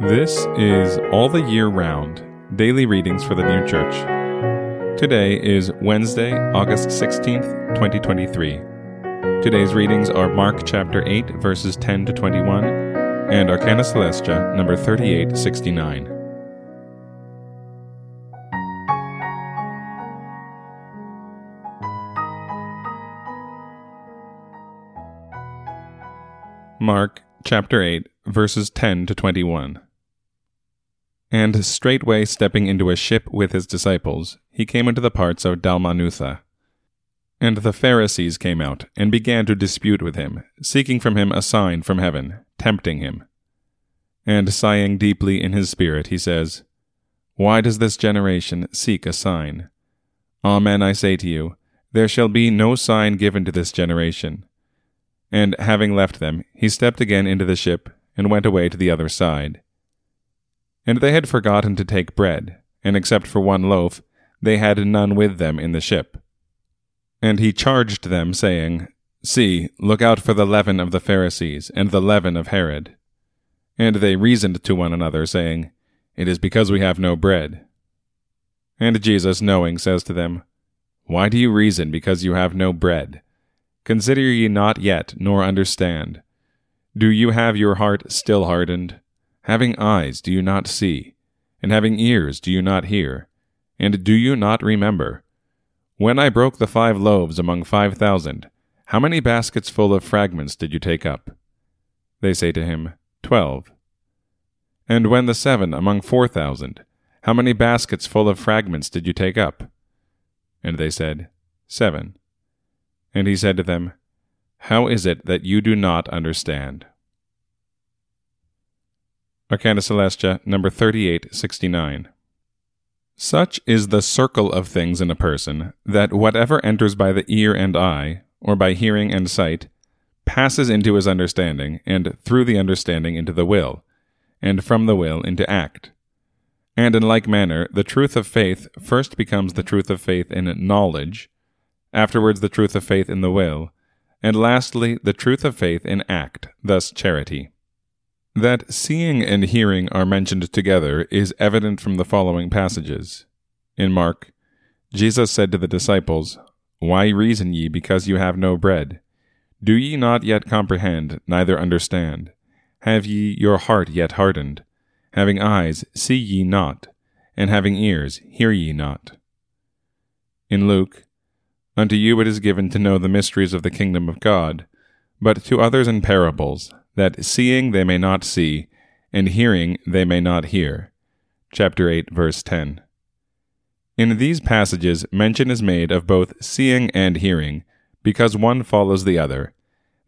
This is All the Year Round Daily Readings for the New Church. Today is Wednesday, August 16th, 2023. Today's readings are Mark chapter 8, verses 10 to 21, and Arcana Coelestia, number 3869. Mark chapter 8, verses 10 to 21. And straightway stepping into a ship with his disciples, he came into the parts of Dalmanutha. And the Pharisees came out, and began to dispute with him, seeking from him a sign from heaven, tempting him. And sighing deeply in his spirit, he says, Why does this generation seek a sign? Amen, I say to you, there shall be no sign given to this generation. And having left them, he stepped again into the ship, and went away to the other side. And they had forgotten to take bread, and except for one loaf, they had none with them in the ship. And he charged them, saying, See, look out for the leaven of the Pharisees, and the leaven of Herod. And they reasoned to one another, saying, It is because we have no bread. And Jesus, knowing, says to them, Why do you reason because you have no bread? Consider ye not yet, nor understand. Do you have your heart still hardened? Having eyes, do you not see? And having ears, do you not hear? And do you not remember? When I broke the five loaves among five thousand, how many baskets full of fragments did you take up? They say to him, Twelve. And when the seven among four thousand, how many baskets full of fragments did you take up? And they said, Seven. And he said to them, How is it that you do not understand? Arcana Coelestia, number 3869. Such is the circle of things in a person that whatever enters by the ear and eye, or by hearing and sight, passes into his understanding, and through the understanding into the will, and from the will into act. And in like manner, the truth of faith first becomes the truth of faith in knowledge, afterwards the truth of faith in the will, and lastly the truth of faith in act, thus charity. That seeing and hearing are mentioned together is evident from the following passages. In Mark, Jesus said to the disciples, Why reason ye because you have no bread? Do ye not yet comprehend, neither understand? Have ye your heart yet hardened? Having eyes, see ye not? And having ears, hear ye not? In Luke, Unto you it is given to know the mysteries of the kingdom of God, but to others in parables, that seeing they may not see, and hearing they may not hear. Chapter 8, verse 10. In these passages, mention is made of both seeing and hearing, because one follows the other,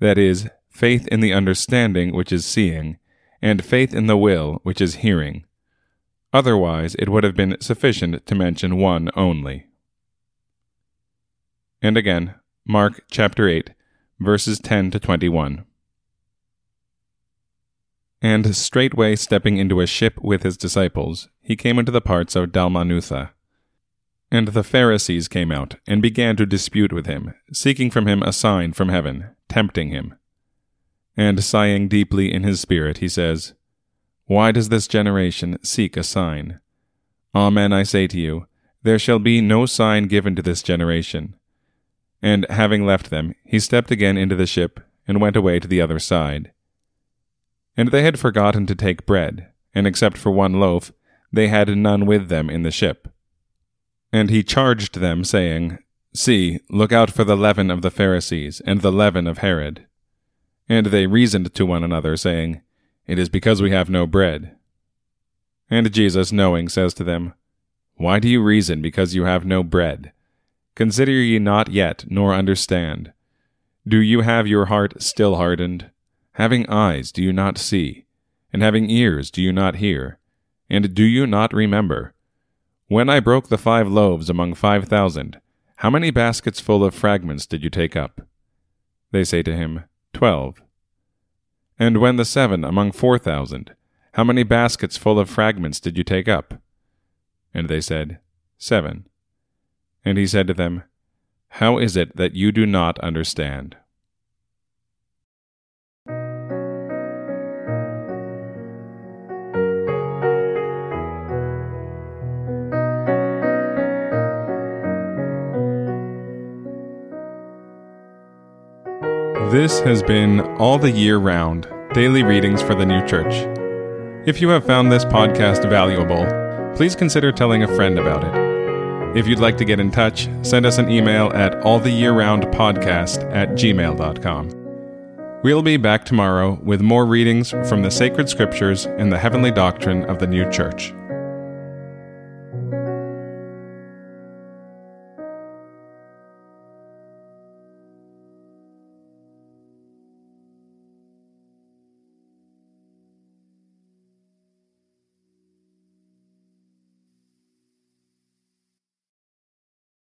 that is, faith in the understanding, which is seeing, and faith in the will, which is hearing. Otherwise, it would have been sufficient to mention one only. And again, Mark chapter 8, verses 10 to 21. And straightway stepping into a ship with his disciples, he came into the parts of Dalmanutha. And the Pharisees came out, and began to dispute with him, seeking from him a sign from heaven, tempting him. And sighing deeply in his spirit, he says, Why does this generation seek a sign? Amen, I say to you, there shall be no sign given to this generation. And having left them, he stepped again into the ship, and went away to the other side. And they had forgotten to take bread, and except for one loaf, they had none with them in the ship. And he charged them, saying, See, look out for the leaven of the Pharisees, and the leaven of Herod. And they reasoned to one another, saying, It is because we have no bread. And Jesus, knowing, says to them, Why do you reason because you have no bread? Consider ye not yet, nor understand. Do you have your heart still hardened? Having eyes, do you not see? And having ears, do you not hear? And do you not remember? When I broke the five loaves among five thousand, how many baskets full of fragments did you take up? They say to him, Twelve. And when the seven among four thousand, how many baskets full of fragments did you take up? And they said, Seven. And he said to them, How is it that you do not understand? This has been All the Year Round Daily Readings for the New Church. If you have found this podcast valuable, please consider telling a friend about it. If you'd like to get in touch, send us an email at alltheyearroundpodcast at gmail.com. We'll be back tomorrow with more readings from the sacred scriptures and the heavenly doctrine of the new church.